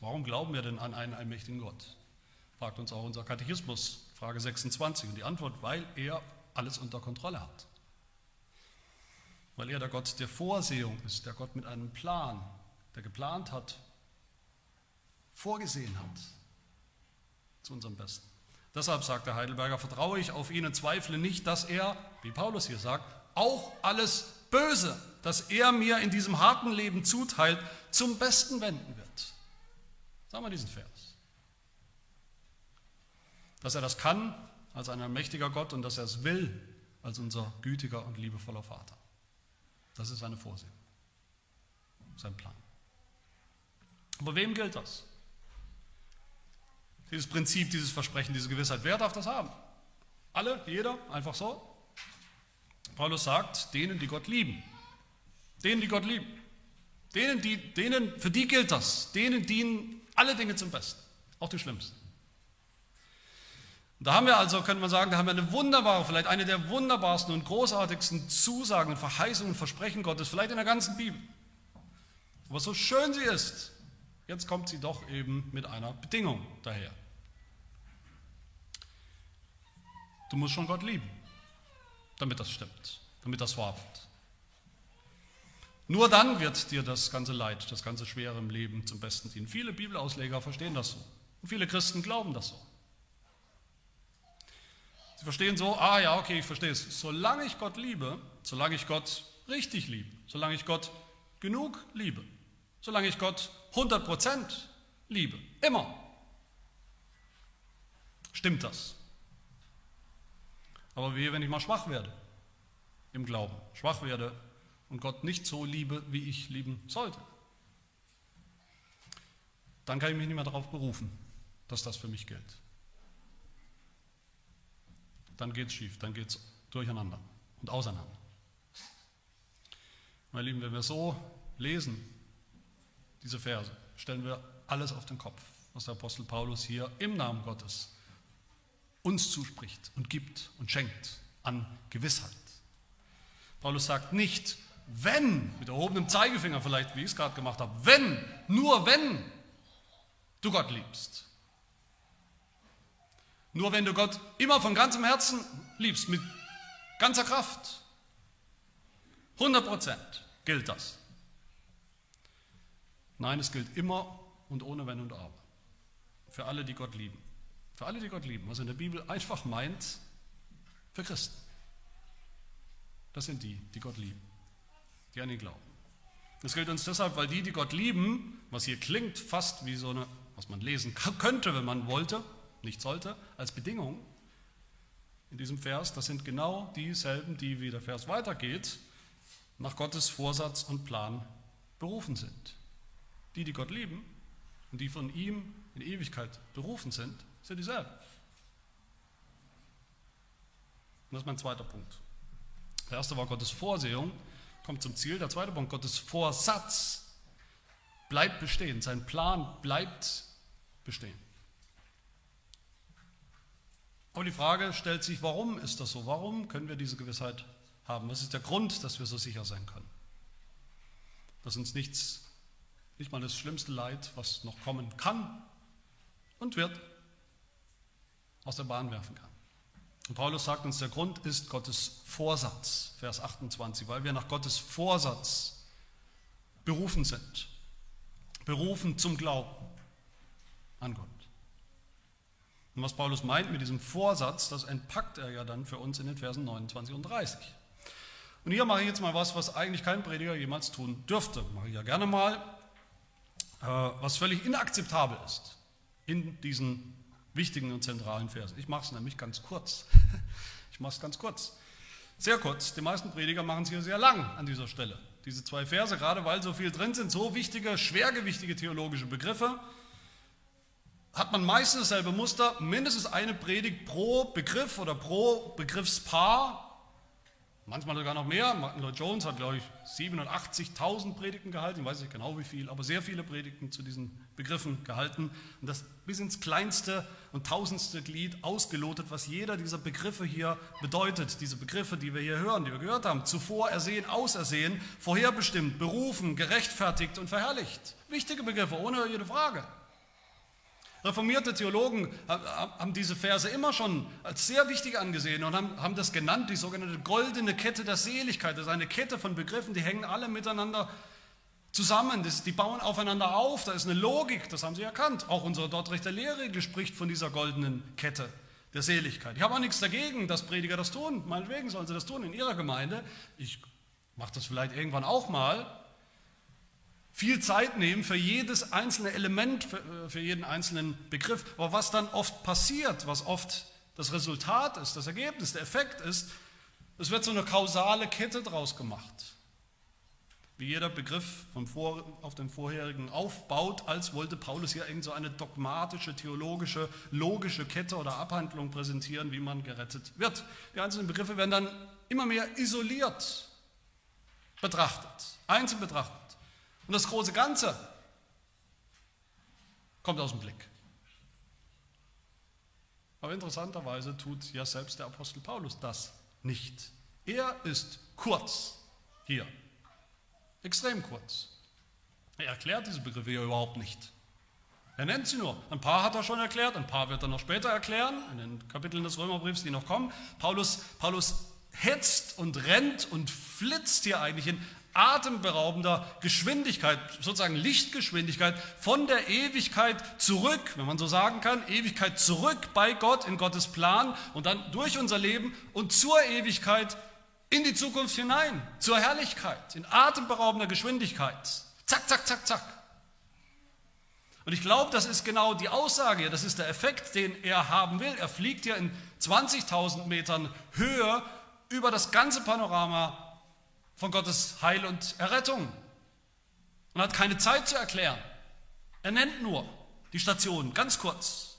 Speaker 1: Warum glauben wir denn an einen allmächtigen Gott? Fragt uns auch unser Katechismus, Frage 26. Und die Antwort, weil er alles unter Kontrolle hat weil er der Gott der Vorsehung ist, der Gott mit einem Plan, der geplant hat, vorgesehen hat zu unserem Besten. Deshalb sagt der Heidelberger, vertraue ich auf ihn und zweifle nicht, dass er, wie Paulus hier sagt, auch alles Böse, das er mir in diesem harten Leben zuteilt, zum Besten wenden wird. Sagen wir diesen Vers. Dass er das kann als ein mächtiger Gott und dass er es will als unser gütiger und liebevoller Vater. Das ist seine Vorsehung, sein Plan. Aber wem gilt das? Dieses Prinzip, dieses Versprechen, diese Gewissheit, wer darf das haben? Alle, jeder, einfach so? Paulus sagt, denen, die Gott lieben. Denen, die Gott lieben. Denen, die, denen, für die gilt das. Denen dienen alle Dinge zum Besten, auch die schlimmsten. Da haben wir also, könnte man sagen, da haben wir eine wunderbare, vielleicht eine der wunderbarsten und großartigsten Zusagen und Verheißungen und Versprechen Gottes, vielleicht in der ganzen Bibel. Aber so schön sie ist, jetzt kommt sie doch eben mit einer Bedingung daher. Du musst schon Gott lieben, damit das stimmt, damit das wahr wird. Nur dann wird dir das ganze Leid, das ganze Schwere im Leben zum Besten dienen. Viele Bibelausleger verstehen das so. Und viele Christen glauben das so. Sie verstehen so, ah ja, okay, ich verstehe es. Solange ich Gott liebe, solange ich Gott richtig liebe, solange ich Gott genug liebe, solange ich Gott 100% liebe, immer, stimmt das. Aber wehe, wenn ich mal schwach werde im Glauben, schwach werde und Gott nicht so liebe, wie ich lieben sollte, dann kann ich mich nicht mehr darauf berufen, dass das für mich gilt. Dann geht es schief, dann geht es durcheinander und auseinander. Meine Lieben, wenn wir so lesen, diese Verse, stellen wir alles auf den Kopf, was der Apostel Paulus hier im Namen Gottes uns zuspricht und gibt und schenkt an Gewissheit. Paulus sagt nicht, wenn, mit erhobenem Zeigefinger vielleicht, wie ich es gerade gemacht habe, wenn, nur wenn du Gott liebst. Nur wenn du Gott immer von ganzem Herzen liebst, mit ganzer Kraft, 100 Prozent gilt das. Nein, es gilt immer und ohne Wenn und Aber. Für alle, die Gott lieben. Für alle, die Gott lieben, was in der Bibel einfach meint, für Christen. Das sind die, die Gott lieben, die an ihn glauben. Das gilt uns deshalb, weil die, die Gott lieben, was hier klingt fast wie so eine, was man lesen <laughs> könnte, wenn man wollte, nicht sollte, als Bedingung in diesem Vers, das sind genau dieselben, die, wie der Vers weitergeht, nach Gottes Vorsatz und Plan berufen sind. Die, die Gott lieben und die von ihm in Ewigkeit berufen sind, sind dieselben. Und das ist mein zweiter Punkt. Der erste war Gottes Vorsehung, kommt zum Ziel. Der zweite Punkt, Gottes Vorsatz bleibt bestehen. Sein Plan bleibt bestehen. Aber die Frage stellt sich, warum ist das so? Warum können wir diese Gewissheit haben? Was ist der Grund, dass wir so sicher sein können? Dass uns nichts, nicht mal das schlimmste Leid, was noch kommen kann und wird, aus der Bahn werfen kann. Und Paulus sagt uns, der Grund ist Gottes Vorsatz, Vers 28, weil wir nach Gottes Vorsatz berufen sind. Berufen zum Glauben an Gott. Und was Paulus meint mit diesem Vorsatz, das entpackt er ja dann für uns in den Versen 29 und 30. Und hier mache ich jetzt mal was, was eigentlich kein Prediger jemals tun dürfte. Mache ich ja gerne mal, äh, was völlig inakzeptabel ist in diesen wichtigen und zentralen Versen. Ich mache es nämlich ganz kurz. <laughs> Ich mache es ganz kurz. Sehr kurz. Die meisten Prediger machen es hier sehr lang an dieser Stelle. Diese zwei Verse, gerade weil so viel drin sind, so wichtige, schwergewichtige theologische Begriffe, hat man meistens dasselbe Muster, mindestens eine Predigt pro Begriff oder pro Begriffspaar Manchmal sogar noch mehr. Martin Lloyd Jones hat, glaube ich, 87.000 Predigten gehalten. Ich weiß nicht genau wie viel, aber sehr viele Predigten zu diesen Begriffen gehalten. Und das bis ins kleinste und tausendste Glied ausgelotet, was jeder dieser Begriffe hier bedeutet. Diese Begriffe, die wir hier hören, die wir gehört haben. Zuvor ersehen, ausersehen, vorherbestimmt, berufen, gerechtfertigt und verherrlicht. Wichtige Begriffe, ohne jede Frage. Reformierte Theologen haben diese Verse immer schon als sehr wichtig angesehen und haben, das genannt, die sogenannte goldene Kette der Seligkeit. Das ist eine Kette von Begriffen, die hängen alle miteinander zusammen, die bauen aufeinander auf, da ist eine Logik, das haben sie erkannt. Auch unsere Dortrechter Lehre spricht von dieser goldenen Kette der Seligkeit. Ich habe auch nichts dagegen, dass Prediger das tun, meinetwegen sollen sie das tun in ihrer Gemeinde. Ich mache das vielleicht irgendwann auch mal, viel Zeit nehmen für jedes einzelne Element, für, äh, für jeden einzelnen Begriff. Aber was dann oft passiert, was oft das Resultat ist, das Ergebnis, der Effekt ist, es wird so eine kausale Kette draus gemacht. Wie jeder Begriff Vor, auf den vorherigen aufbaut, als wollte Paulus hier irgend so eine dogmatische, theologische, logische Kette oder Abhandlung präsentieren, wie man gerettet wird. Die einzelnen Begriffe werden dann immer mehr isoliert betrachtet, einzeln betrachtet. Und das große Ganze kommt aus dem Blick. Aber interessanterweise tut ja selbst der Apostel Paulus das nicht. Er ist kurz hier, extrem kurz. Er erklärt diese Begriffe ja überhaupt nicht. Er nennt sie nur. Ein paar hat er schon erklärt, ein paar wird er noch später erklären, in den Kapiteln des Römerbriefs, die noch kommen. Paulus, Paulus hetzt und rennt und flitzt hier eigentlich in atemberaubender Geschwindigkeit, sozusagen Lichtgeschwindigkeit, von der Ewigkeit zurück, wenn man so sagen kann, Ewigkeit zurück bei Gott in Gottes Plan und dann durch unser Leben und zur Ewigkeit in die Zukunft hinein, zur Herrlichkeit, in atemberaubender Geschwindigkeit. Zack, zack, zack, zack. Und ich glaube, das ist genau die Aussage, das ist der Effekt, den er haben will. Er fliegt ja in 20.000 Metern Höhe über das ganze Panorama von Gottes Heil und Errettung und hat keine Zeit zu erklären. Er nennt nur die Station, ganz kurz.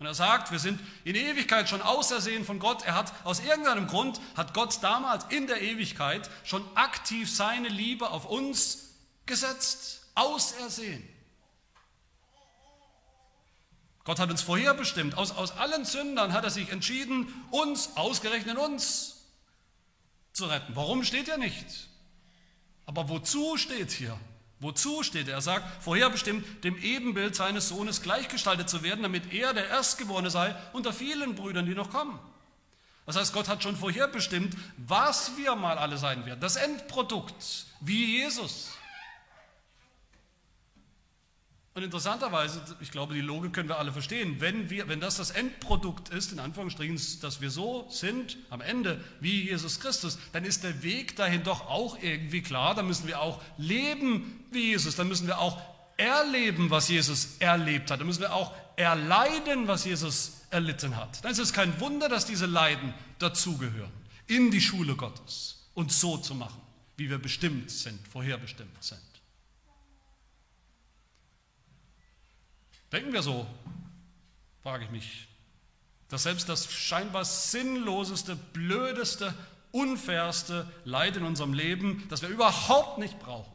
Speaker 1: Und er sagt, wir sind in Ewigkeit schon ausersehen von Gott. Er hat aus irgendeinem Grund, hat Gott damals in der Ewigkeit schon aktiv seine Liebe auf uns gesetzt, ausersehen. Gott hat uns vorherbestimmt. Aus, aus allen Sündern hat er sich entschieden, uns, ausgerechnet uns, zu retten. Warum steht er nicht? Aber wozu steht hier? Wozu steht er? Er sagt, vorherbestimmt, dem Ebenbild seines Sohnes gleichgestaltet zu werden, damit er der Erstgeborene sei unter vielen Brüdern, die noch kommen. Das heißt, Gott hat schon vorherbestimmt, was wir mal alle sein werden. Das Endprodukt, wie Jesus. Und interessanterweise, ich glaube, die Logik können wir alle verstehen, wenn, wir, wenn das das Endprodukt ist, in Anführungsstrichen, dass wir so sind am Ende wie Jesus Christus, dann ist der Weg dahin doch auch irgendwie klar, dann müssen wir auch leben wie Jesus, dann müssen wir auch erleben, was Jesus erlebt hat, dann müssen wir auch erleiden, was Jesus erlitten hat. Dann ist es kein Wunder, dass diese Leiden dazugehören, in die Schule Gottes und so zu machen, wie wir bestimmt sind, vorherbestimmt sind. Denken wir so, frage ich mich, dass selbst das scheinbar sinnloseste, blödeste, unfairste Leid in unserem Leben, das wir überhaupt nicht brauchen,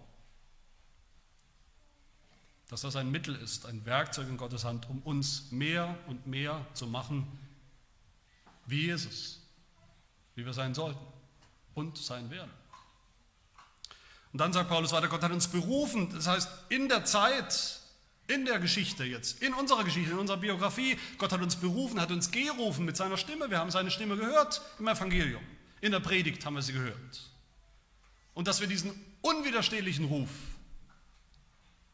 Speaker 1: dass das ein Mittel ist, ein Werkzeug in Gottes Hand, um uns mehr und mehr zu machen wie Jesus, wie wir sein sollten und sein werden. Und dann sagt Paulus weiter, Gott hat uns berufen, das heißt in der Zeit, in der Geschichte jetzt, in unserer Geschichte, in unserer Biografie. Gott hat uns berufen, hat uns gerufen mit seiner Stimme. Wir haben seine Stimme gehört im Evangelium. In der Predigt haben wir sie gehört. Und dass wir diesen unwiderstehlichen Ruf,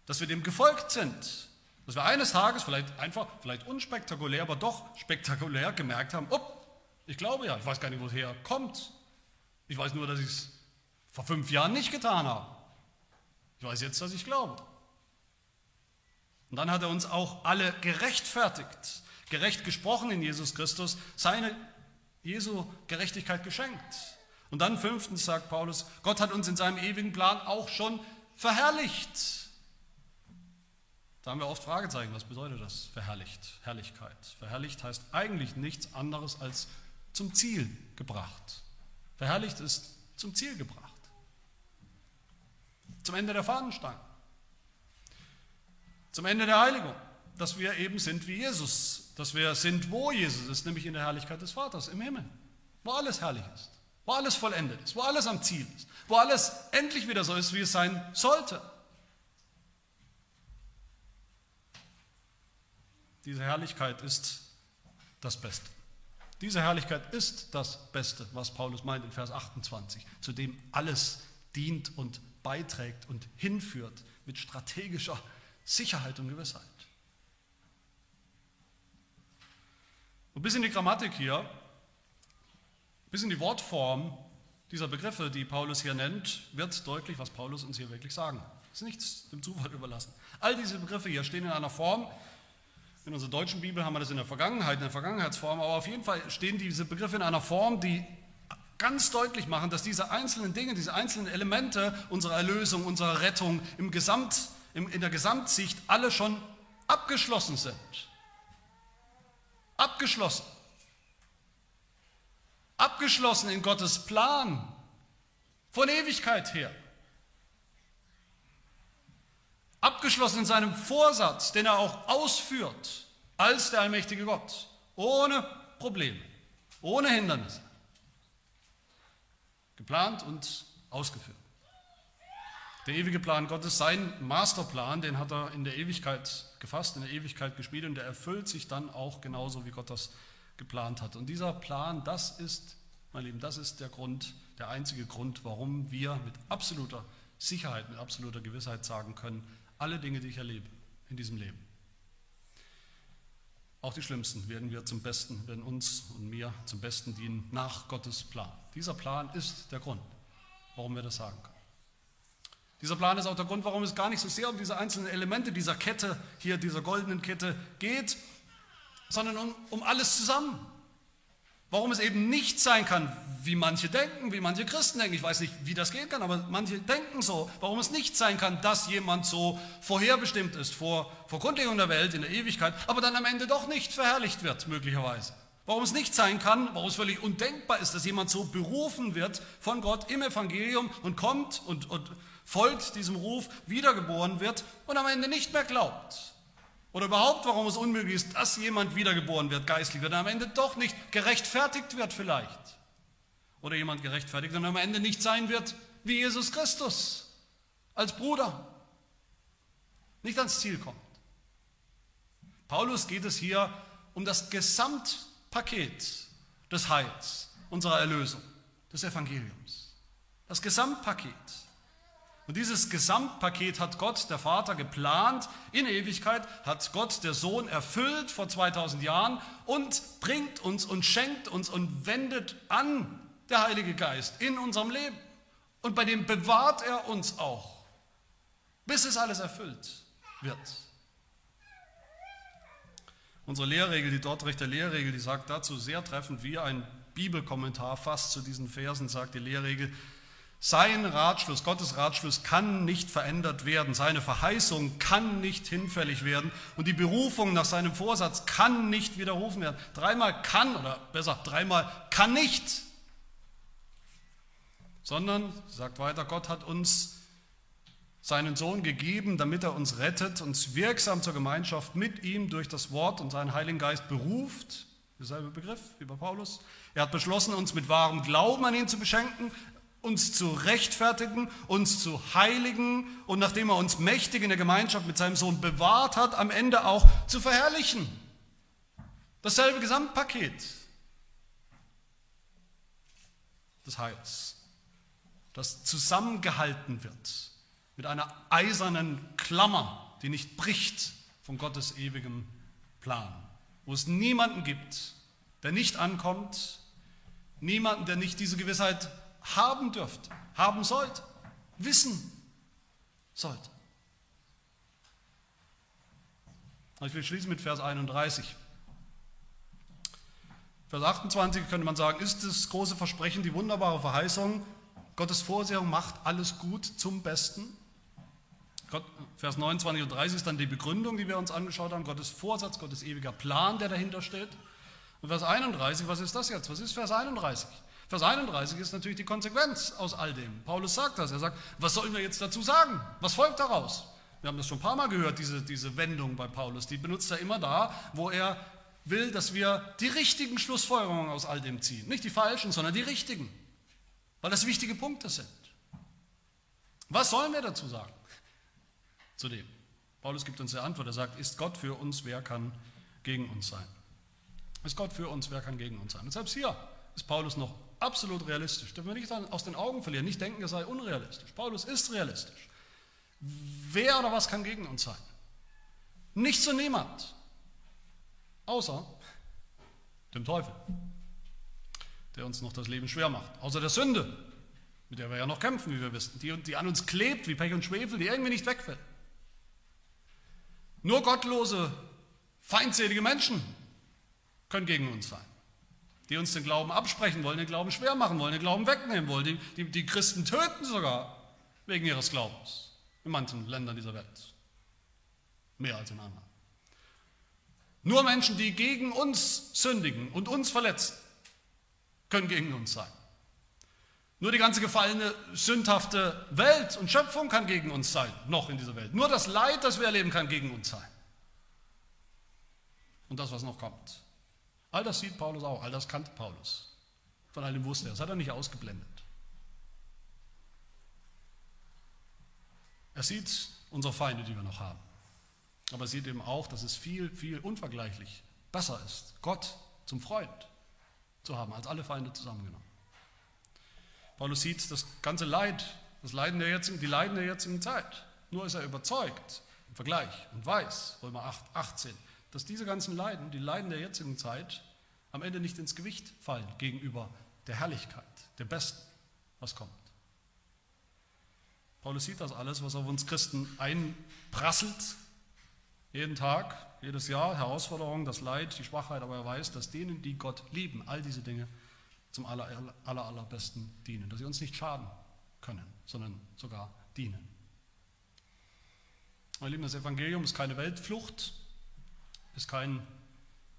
Speaker 1: dass wir dem gefolgt sind, dass wir eines Tages vielleicht einfach, vielleicht unspektakulär, aber doch spektakulär gemerkt haben, oh, ich glaube ja, ich weiß gar nicht, woher kommt. Ich weiß nur, dass ich es vor fünf Jahren nicht getan habe. Ich weiß jetzt, dass ich glaube. Und dann hat er uns auch alle gerechtfertigt, gerecht gesprochen in Jesus Christus, seine Jesu Gerechtigkeit geschenkt. Und dann fünftens sagt Paulus, Gott hat uns in seinem ewigen Plan auch schon verherrlicht. Da haben wir oft Fragezeichen, was bedeutet das? Verherrlicht, Herrlichkeit. Verherrlicht heißt eigentlich nichts anderes als zum Ziel gebracht. Verherrlicht ist zum Ziel gebracht. Zum Ende der Fahnenstange. Zum Ende der Heiligung, dass wir eben sind wie Jesus, dass wir sind, wo Jesus ist, nämlich in der Herrlichkeit des Vaters im Himmel, wo alles herrlich ist, wo alles vollendet ist, wo alles am Ziel ist, wo alles endlich wieder so ist, wie es sein sollte. Diese Herrlichkeit ist das Beste. Diese Herrlichkeit ist das Beste, was Paulus meint in Vers 28, zu dem alles dient und beiträgt und hinführt mit strategischer Sicherheit und Gewissheit. Und bis in die Grammatik hier, bis in die Wortform dieser Begriffe, die Paulus hier nennt, wird deutlich, was Paulus uns hier wirklich sagen. Das ist nichts dem Zufall überlassen. All diese Begriffe hier stehen in einer Form, in unserer deutschen Bibel haben wir das in der Vergangenheit, in der Vergangenheitsform, aber auf jeden Fall stehen diese Begriffe in einer Form, die ganz deutlich machen, dass diese einzelnen Dinge, diese einzelnen Elemente unserer Erlösung, unserer Rettung im Gesamt in der Gesamtsicht alle schon abgeschlossen sind. Abgeschlossen. Abgeschlossen in Gottes Plan von Ewigkeit her. Abgeschlossen in seinem Vorsatz, den er auch ausführt als der allmächtige Gott, ohne Probleme, ohne Hindernisse. Geplant und ausgeführt. Der ewige Plan Gottes, sein Masterplan, den hat er in der Ewigkeit gefasst, in der Ewigkeit gespielt und der erfüllt sich dann auch genauso, wie Gott das geplant hat. Und dieser Plan, das ist, mein Lieben, das ist der Grund, der einzige Grund, warum wir mit absoluter Sicherheit, mit absoluter Gewissheit sagen können, alle Dinge, die ich erlebe in diesem Leben, auch die schlimmsten werden wir zum Besten, werden uns und mir zum Besten dienen nach Gottes Plan. Dieser Plan ist der Grund, warum wir das sagen können. Dieser Plan ist auch der Grund, warum es gar nicht so sehr um diese einzelnen Elemente dieser Kette, hier dieser goldenen Kette geht, sondern um, um alles zusammen. Warum es eben nicht sein kann, wie manche denken, wie manche Christen denken. Ich weiß nicht, wie das gehen kann, aber manche denken so. Warum es nicht sein kann, dass jemand so vorherbestimmt ist vor, vor Grundlegung der Welt in der Ewigkeit, aber dann am Ende doch nicht verherrlicht wird, möglicherweise. Warum es nicht sein kann, warum es völlig undenkbar ist, dass jemand so berufen wird von Gott im Evangelium und kommt und, und folgt diesem Ruf, wiedergeboren wird und am Ende nicht mehr glaubt. Oder überhaupt, warum es unmöglich ist, dass jemand wiedergeboren wird, geistlich wird, und am Ende doch nicht gerechtfertigt wird vielleicht. Oder jemand gerechtfertigt und am Ende nicht sein wird wie Jesus Christus als Bruder. Nicht ans Ziel kommt. Paulus geht es hier um das Gesamtpaket des Heils, unserer Erlösung, des Evangeliums. Das Gesamtpaket. Und dieses Gesamtpaket hat Gott, der Vater, geplant in Ewigkeit, hat Gott, der Sohn, erfüllt vor 2000 Jahren und bringt uns und schenkt uns und wendet an der Heilige Geist in unserem Leben. Und bei dem bewahrt er uns auch, bis es alles erfüllt wird. Unsere Lehrregel, die Dortrechter Lehrregel, die sagt dazu sehr treffend, wie ein Bibelkommentar fast zu diesen Versen sagt die Lehrregel, sein Ratschluss, Gottes Ratschluss kann nicht verändert werden, seine Verheißung kann nicht hinfällig werden und die Berufung nach seinem Vorsatz kann nicht widerrufen werden. Dreimal kann oder besser, dreimal kann nicht. Sondern, sagt weiter, Gott hat uns seinen Sohn gegeben, damit er uns rettet, uns wirksam zur Gemeinschaft mit ihm durch das Wort und seinen Heiligen Geist beruft. Derselbe Begriff wie bei Paulus. Er hat beschlossen, uns mit wahrem Glauben an ihn zu beschenken, uns zu rechtfertigen, uns zu heiligen und nachdem er uns mächtig in der Gemeinschaft mit seinem Sohn bewahrt hat, am Ende auch zu verherrlichen. Dasselbe Gesamtpaket des Heils, das zusammengehalten wird mit einer eisernen Klammer, die nicht bricht von Gottes ewigem Plan, wo es niemanden gibt, der nicht ankommt, niemanden, der nicht diese Gewissheit haben dürfte, haben sollte, wissen sollte. Ich will schließen mit Vers 31. Vers 28 könnte man sagen, ist das große Versprechen, die wunderbare Verheißung, Gottes Vorsehung macht alles gut zum Besten. Gott, Vers 29 und 30 ist dann die Begründung, die wir uns angeschaut haben, Gottes Vorsatz, Gottes ewiger Plan, der dahinter steht. Und Vers 31, was ist das jetzt? Was ist Vers 31? Vers 31 ist natürlich die Konsequenz aus all dem. Paulus sagt das. Er sagt, was sollen wir jetzt dazu sagen? Was folgt daraus? Wir haben das schon ein paar Mal gehört, diese, diese Wendung bei Paulus. Die benutzt er immer da, wo er will, dass wir die richtigen Schlussfolgerungen aus all dem ziehen. Nicht die falschen, sondern die richtigen. Weil das wichtige Punkte sind. Was sollen wir dazu sagen? Zu dem. Paulus gibt uns die Antwort. Er sagt, ist Gott für uns, wer kann gegen uns sein? Ist Gott für uns, wer kann gegen uns sein? Und selbst hier ist Paulus noch absolut realistisch. Dürfen wir nicht aus den Augen verlieren, nicht denken, er sei unrealistisch. Paulus ist realistisch. Wer oder was kann gegen uns sein? Nicht so niemand. Außer dem Teufel, der uns noch das Leben schwer macht. Außer der Sünde, mit der wir ja noch kämpfen, wie wir wissen, die, die an uns klebt wie Pech und Schwefel, die irgendwie nicht wegfällt. Nur gottlose, feindselige Menschen können gegen uns sein die uns den Glauben absprechen wollen, den Glauben schwer machen wollen, den Glauben wegnehmen wollen, die, die, die Christen töten sogar wegen ihres Glaubens in manchen Ländern dieser Welt. Mehr als in anderen. Nur Menschen, die gegen uns sündigen und uns verletzen, können gegen uns sein. Nur die ganze gefallene, sündhafte Welt und Schöpfung kann gegen uns sein, noch in dieser Welt. Nur das Leid, das wir erleben, kann gegen uns sein. Und das, was noch kommt. All das sieht Paulus auch, all das kannte Paulus. Von all dem wusste er, das hat er nicht ausgeblendet. Er sieht unsere Feinde, die wir noch haben. Aber er sieht eben auch, dass es viel, viel unvergleichlich besser ist, Gott zum Freund zu haben, als alle Feinde zusammengenommen. Paulus sieht das ganze Leid, das Leiden der jetzigen, die Leiden der jetzigen Zeit. Nur ist er überzeugt im Vergleich und weiß, Römer 8, 18, dass diese ganzen Leiden, die Leiden der jetzigen Zeit, am Ende nicht ins Gewicht fallen gegenüber der Herrlichkeit, der Besten, was kommt. Paulus sieht das alles, was auf uns Christen einprasselt, jeden Tag, jedes Jahr, Herausforderungen, das Leid, die Schwachheit, aber er weiß, dass denen, die Gott lieben, all diese Dinge zum aller, aller, allerbesten dienen, dass sie uns nicht schaden können, sondern sogar dienen. Meine Lieben, das Evangelium ist keine Weltflucht, ist kein,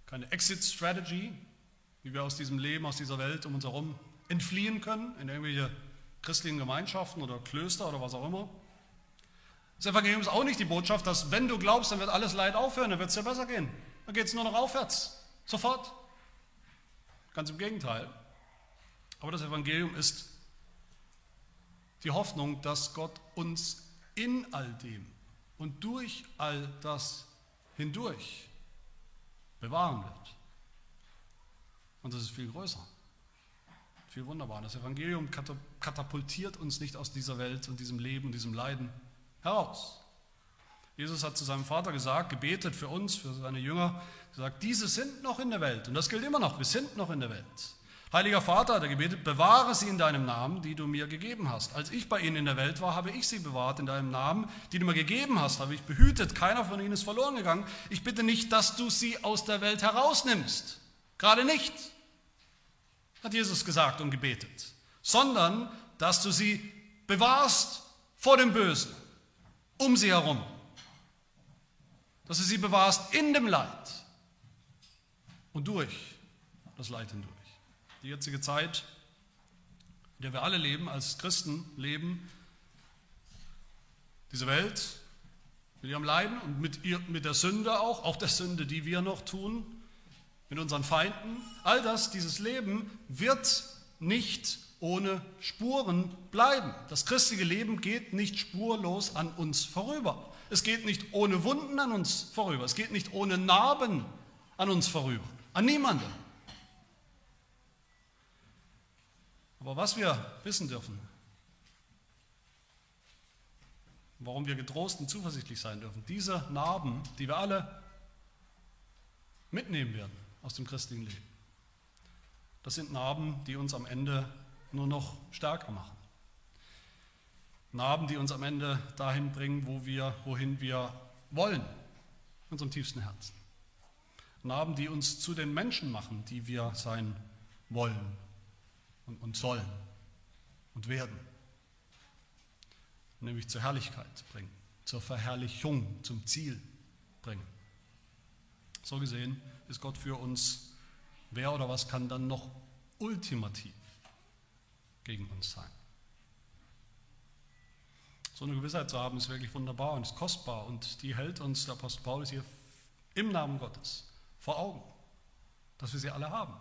Speaker 1: keine Exit-Strategy, wie wir aus diesem Leben, aus dieser Welt um uns herum entfliehen können, in irgendwelche christlichen Gemeinschaften oder Klöster oder was auch immer. Das Evangelium ist auch nicht die Botschaft, dass wenn du glaubst, dann wird alles Leid aufhören, dann wird es dir besser gehen. Dann geht es nur noch aufwärts. Sofort. Ganz im Gegenteil. Aber das Evangelium ist die Hoffnung, dass Gott uns in all dem und durch all das hindurch bewahren wird. Und das ist viel größer, viel wunderbarer. Das Evangelium katapultiert uns nicht aus dieser Welt und diesem Leben und diesem Leiden heraus. Jesus hat zu seinem Vater gesagt, gebetet für uns, für seine Jünger, gesagt, diese sind noch in der Welt. Und das gilt immer noch, wir sind noch in der Welt. Heiliger Vater, hat er gebetet, bewahre sie in deinem Namen, die du mir gegeben hast. Als ich bei ihnen in der Welt war, habe ich sie bewahrt in deinem Namen, die du mir gegeben hast, habe ich behütet. Keiner von ihnen ist verloren gegangen. Ich bitte nicht, dass du sie aus der Welt herausnimmst. Gerade nicht, hat Jesus gesagt und gebetet, sondern dass du sie bewahrst vor dem Bösen, um sie herum. Dass du sie bewahrst in dem Leid und durch das Leid hindurch die jetzige Zeit, in der wir alle leben, als Christen leben, diese Welt mit ihrem Leiden und mit, ihr, mit der Sünde auch, auch der Sünde, die wir noch tun, mit unseren Feinden, all das, dieses Leben wird nicht ohne Spuren bleiben. Das christliche Leben geht nicht spurlos an uns vorüber. Es geht nicht ohne Wunden an uns vorüber. Es geht nicht ohne Narben an uns vorüber. An niemanden. Aber was wir wissen dürfen, warum wir getrost und zuversichtlich sein dürfen, diese Narben, die wir alle mitnehmen werden aus dem christlichen Leben, das sind Narben, die uns am Ende nur noch stärker machen. Narben, die uns am Ende dahin bringen, wo wir, wohin wir wollen, in unserem tiefsten Herzen. Narben, die uns zu den Menschen machen, die wir sein wollen und, und sollen und werden. Nämlich zur Herrlichkeit bringen, zur Verherrlichung, zum Ziel bringen. So gesehen ist Gott für uns, wer oder was kann dann noch ultimativ gegen uns sein. So eine Gewissheit zu haben, ist wirklich wunderbar und ist kostbar und die hält uns der Apostel Paulus hier im Namen Gottes vor Augen, dass wir sie alle haben.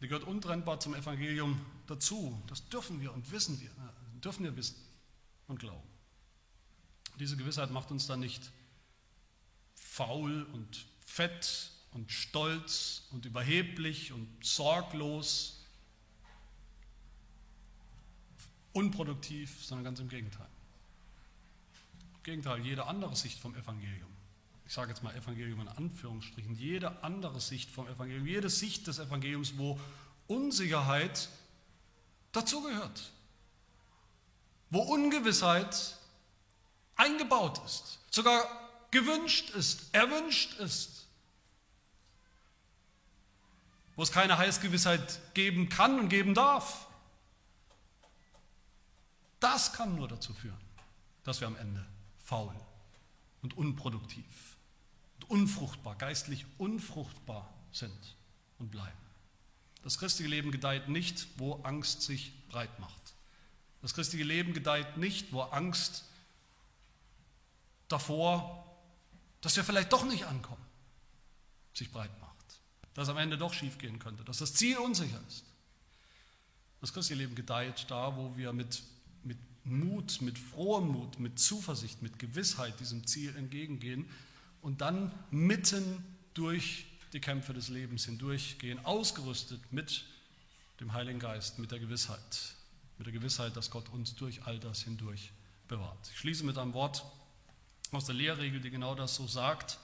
Speaker 1: Die gehört untrennbar zum Evangelium dazu. Das dürfen wir und wissen wir, dürfen wir wissen und glauben. Diese Gewissheit macht uns dann nicht faul und fett und stolz und überheblich und sorglos, unproduktiv, sondern ganz im Gegenteil. Im Gegenteil, jede andere Sicht vom Evangelium ich sage jetzt mal Evangelium in Anführungsstrichen, jede andere Sicht vom Evangelium, jede Sicht des Evangeliums, wo Unsicherheit dazugehört, wo Ungewissheit eingebaut ist, sogar gewünscht ist, erwünscht ist, wo es keine Heilsgewissheit geben kann und geben darf. Das kann nur dazu führen, dass wir am Ende faul und unproduktiv unfruchtbar, geistlich unfruchtbar sind und bleiben. Das christliche Leben gedeiht nicht, wo Angst sich breit macht. Das christliche Leben gedeiht nicht, wo Angst davor, dass wir vielleicht doch nicht ankommen, sich breit macht. Dass am Ende doch schiefgehen könnte, dass das Ziel unsicher ist. Das christliche Leben gedeiht da, wo wir mit, mit Mut, mit frohem Mut, mit Zuversicht, mit Gewissheit diesem Ziel entgegengehen, und dann mitten durch die Kämpfe des Lebens hindurchgehen, ausgerüstet mit dem Heiligen Geist, mit der Gewissheit, mit der Gewissheit, dass Gott uns durch all das hindurch bewahrt. Ich schließe mit einem Wort aus der Lehrregel, die genau das so sagt.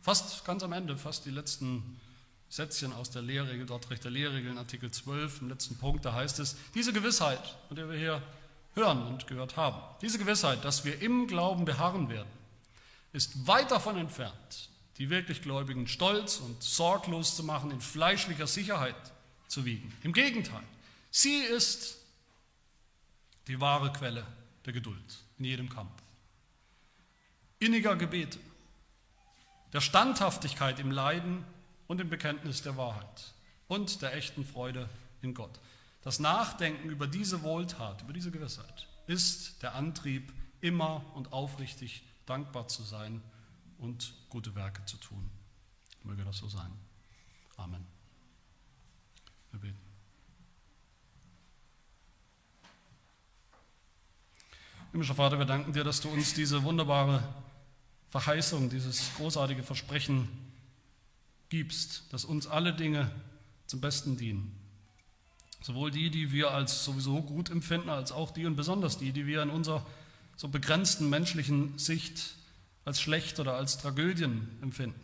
Speaker 1: Fast ganz am Ende, fast die letzten Sätzchen aus der Lehrregel, dort recht der Lehrregel in Artikel 12, im letzten Punkt, da heißt es, diese Gewissheit, von der wir hier hören und gehört haben, diese Gewissheit, dass wir im Glauben beharren werden, ist weit davon entfernt, die wirklich Gläubigen stolz und sorglos zu machen, in fleischlicher Sicherheit zu wiegen. Im Gegenteil, sie ist die wahre Quelle der Geduld in jedem Kampf. Inniger Gebete, der Standhaftigkeit im Leiden und im Bekenntnis der Wahrheit und der echten Freude in Gott. Das Nachdenken über diese Wohltat, über diese Gewissheit ist der Antrieb, immer und aufrichtig dankbar zu sein und gute Werke zu tun. Möge das so sein. Amen. Wir beten. Himmlischer Vater, wir danken dir, dass du uns diese wunderbare Verheißung, dieses großartige Versprechen gibst, dass uns alle Dinge zum Besten dienen. Sowohl die, die wir als sowieso gut empfinden, als auch die und besonders die, die wir in unserer so begrenzten menschlichen Sicht als schlecht oder als Tragödien empfinden.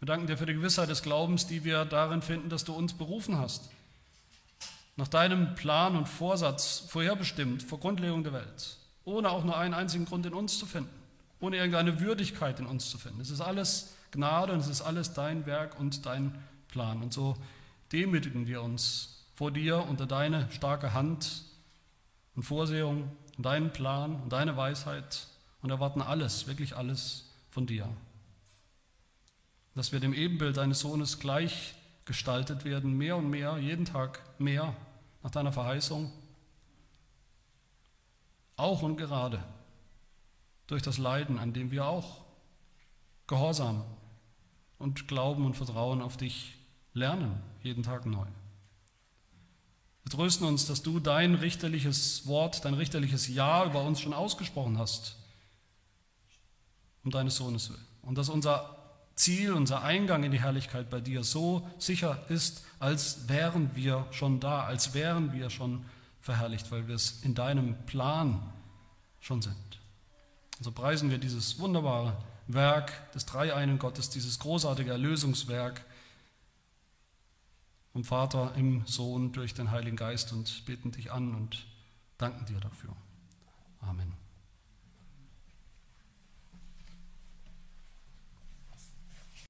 Speaker 1: Wir danken dir für die Gewissheit des Glaubens, die wir darin finden, dass du uns berufen hast, nach deinem Plan und Vorsatz vorherbestimmt vor Grundlegung der Welt, ohne auch nur einen einzigen Grund in uns zu finden, ohne irgendeine Würdigkeit in uns zu finden. Es ist alles Gnade und es ist alles dein Werk und dein Plan. Und so demütigen wir uns vor dir unter deine starke Hand und Vorsehung und deinen Plan und deine Weisheit und erwarten alles, wirklich alles von dir. Dass wir dem Ebenbild deines Sohnes gleich gestaltet werden, mehr und mehr, jeden Tag mehr nach deiner Verheißung, auch und gerade durch das Leiden, an dem wir auch Gehorsam und Glauben und Vertrauen auf dich lernen, jeden Tag neu. Wir trösten uns, dass du dein richterliches Wort, dein richterliches Ja über uns schon ausgesprochen hast, um deines Sohnes willen. Und dass unser Ziel, unser Eingang in die Herrlichkeit bei dir so sicher ist, als wären wir schon da, als wären wir schon verherrlicht, weil wir es in deinem Plan schon sind. So preisen wir dieses wunderbare Werk des dreieinen Gottes, dieses großartige Erlösungswerk vom Vater im Sohn durch den Heiligen Geist und beten dich an und danken dir dafür. Amen.